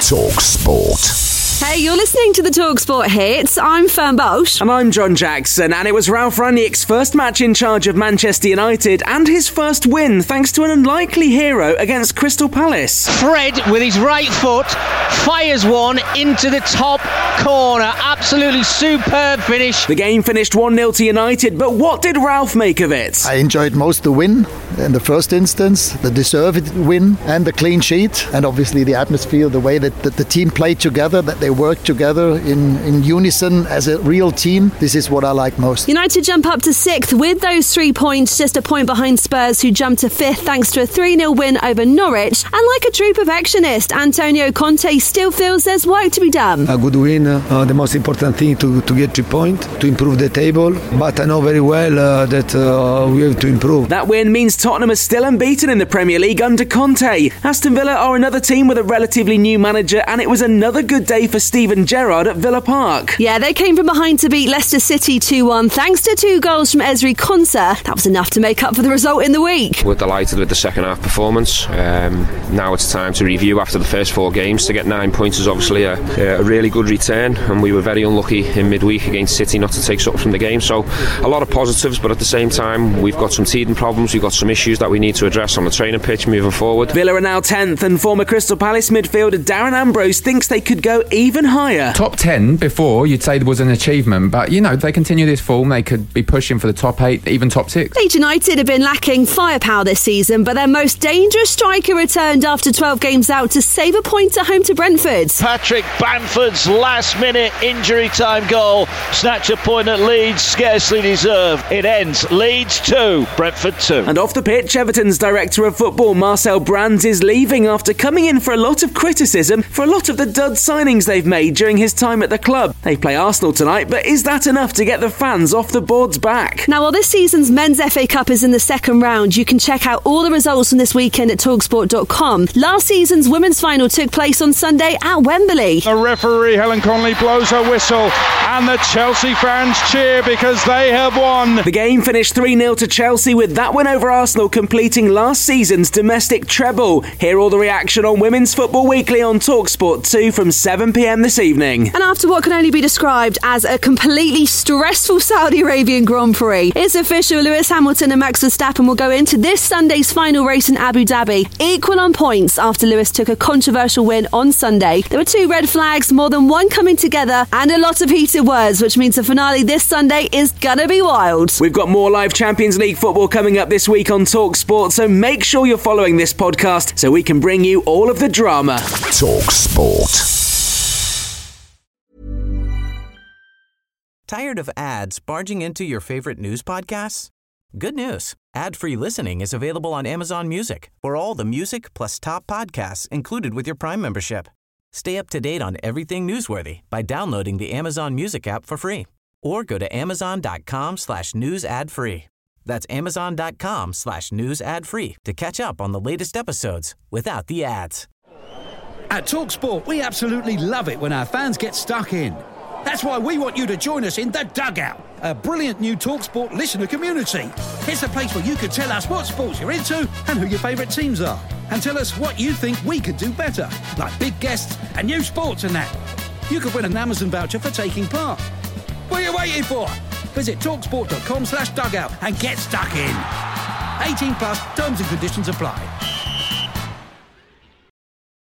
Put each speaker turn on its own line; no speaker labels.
Talk Sport.
Hey, you're listening to the Talksport hits. I'm Fern Bosch.
And I'm John Jackson, and it was Ralph Rangnick's first match in charge of Manchester United and his first win thanks to an unlikely hero against Crystal Palace.
Fred, with his right foot, fires one into the top corner. Absolutely superb finish.
The game finished 1 0 to United, but what did Ralph make of it?
I enjoyed most the win in the first instance, the deserved win, and the clean sheet, and obviously the atmosphere, the way that, that the team played together, that they worked together in, in unison as a real team. This is what I like most.
United jump up to sixth with those three points, just a point behind Spurs, who jumped to fifth thanks to a 3 0 win over Norwich. And like a true perfectionist, Antonio Conte still feels there's work to be done.
A good win, uh, the most important thing to, to get three points, to improve the table. But I know very well uh, that uh, we have to improve.
That win means Tottenham are still unbeaten in the Premier League under Conte. Aston Villa are another team with a relatively new manager, and it was another good day for Steven Gerrard at Villa Park.
Yeah, they came from behind to beat Leicester City 2 1 thanks to two goals from Ezri Konsa. That was enough to make up for the result in the week.
We're delighted with the second half performance. Um, now it's time to review after the first four games. To get nine points is obviously a, a really good return, and we were very unlucky in midweek against City not to take something from the game. So, a lot of positives, but at the same time, we've got some teething problems, we've got some issues that we need to address on the training pitch moving forward.
Villa are now 10th, and former Crystal Palace midfielder Darren Ambrose thinks they could go even higher.
Top 10 before, you'd say there was an achievement, but you know, if they continue this form, they could be pushing for the top eight, even top six.
Leeds United have been lacking firepower this season, but their most dangerous striker returned after 12 games out to save a point at home to Brentford.
Patrick Bamford's last minute injury time goal. Snatch a point at Leeds, scarcely deserved. It ends Leeds 2, Brentford 2.
And off the pitch, Everton's director of football, Marcel Brands, is leaving after coming in for a lot of criticism for a lot of the dud signings they've made during his time at the club. They play Arsenal tonight, but is that enough to get the fans off the boards back?
Now, while this season's men's FA Cup is in the second round, you can check out all the results from this weekend at talksport.com. Last season's women's final took place on Sunday at Wembley.
The referee, Helen Conley, blows her whistle, and the Chelsea fans cheer because they have won.
The game finished 3 0 to Chelsea with that win over Arsenal completing last season's domestic treble. Hear all the reaction on Women's Football Weekly on Talksport 2 from 7pm this evening.
And after what can only be described as a completely stressful Saudi Arabian Grand Prix, it's official Lewis Hamilton and Max Verstappen will go into this Sunday's final race in Abu Dhabi, equal on points after Lewis took a controversial win on Sunday. There were two red flags, more than one coming together, and a lot of heated words, which means the finale this Sunday is gonna be wild.
We've got more live Champions League football coming up this week on Talk Sport, so make sure you're following this podcast so we can bring you all of the drama.
Talk Sport.
Tired of ads barging into your favorite news podcasts? Good news. Ad-free listening is available on Amazon Music for all the music plus top podcasts included with your Prime membership. Stay up to date on everything newsworthy by downloading the Amazon Music app for free or go to amazon.com slash news ad free. That's amazon.com slash news ad free to catch up on the latest episodes without the ads.
At TalkSport, we absolutely love it when our fans get stuck in. That's why we want you to join us in The Dugout, a brilliant new TalkSport listener community. It's a place where you can tell us what sports you're into and who your favourite teams are. And tell us what you think we could do better, like big guests and new sports and that. You could win an Amazon voucher for taking part. What are you waiting for? Visit talksport.com slash dugout and get stuck in. 18 plus terms and conditions apply.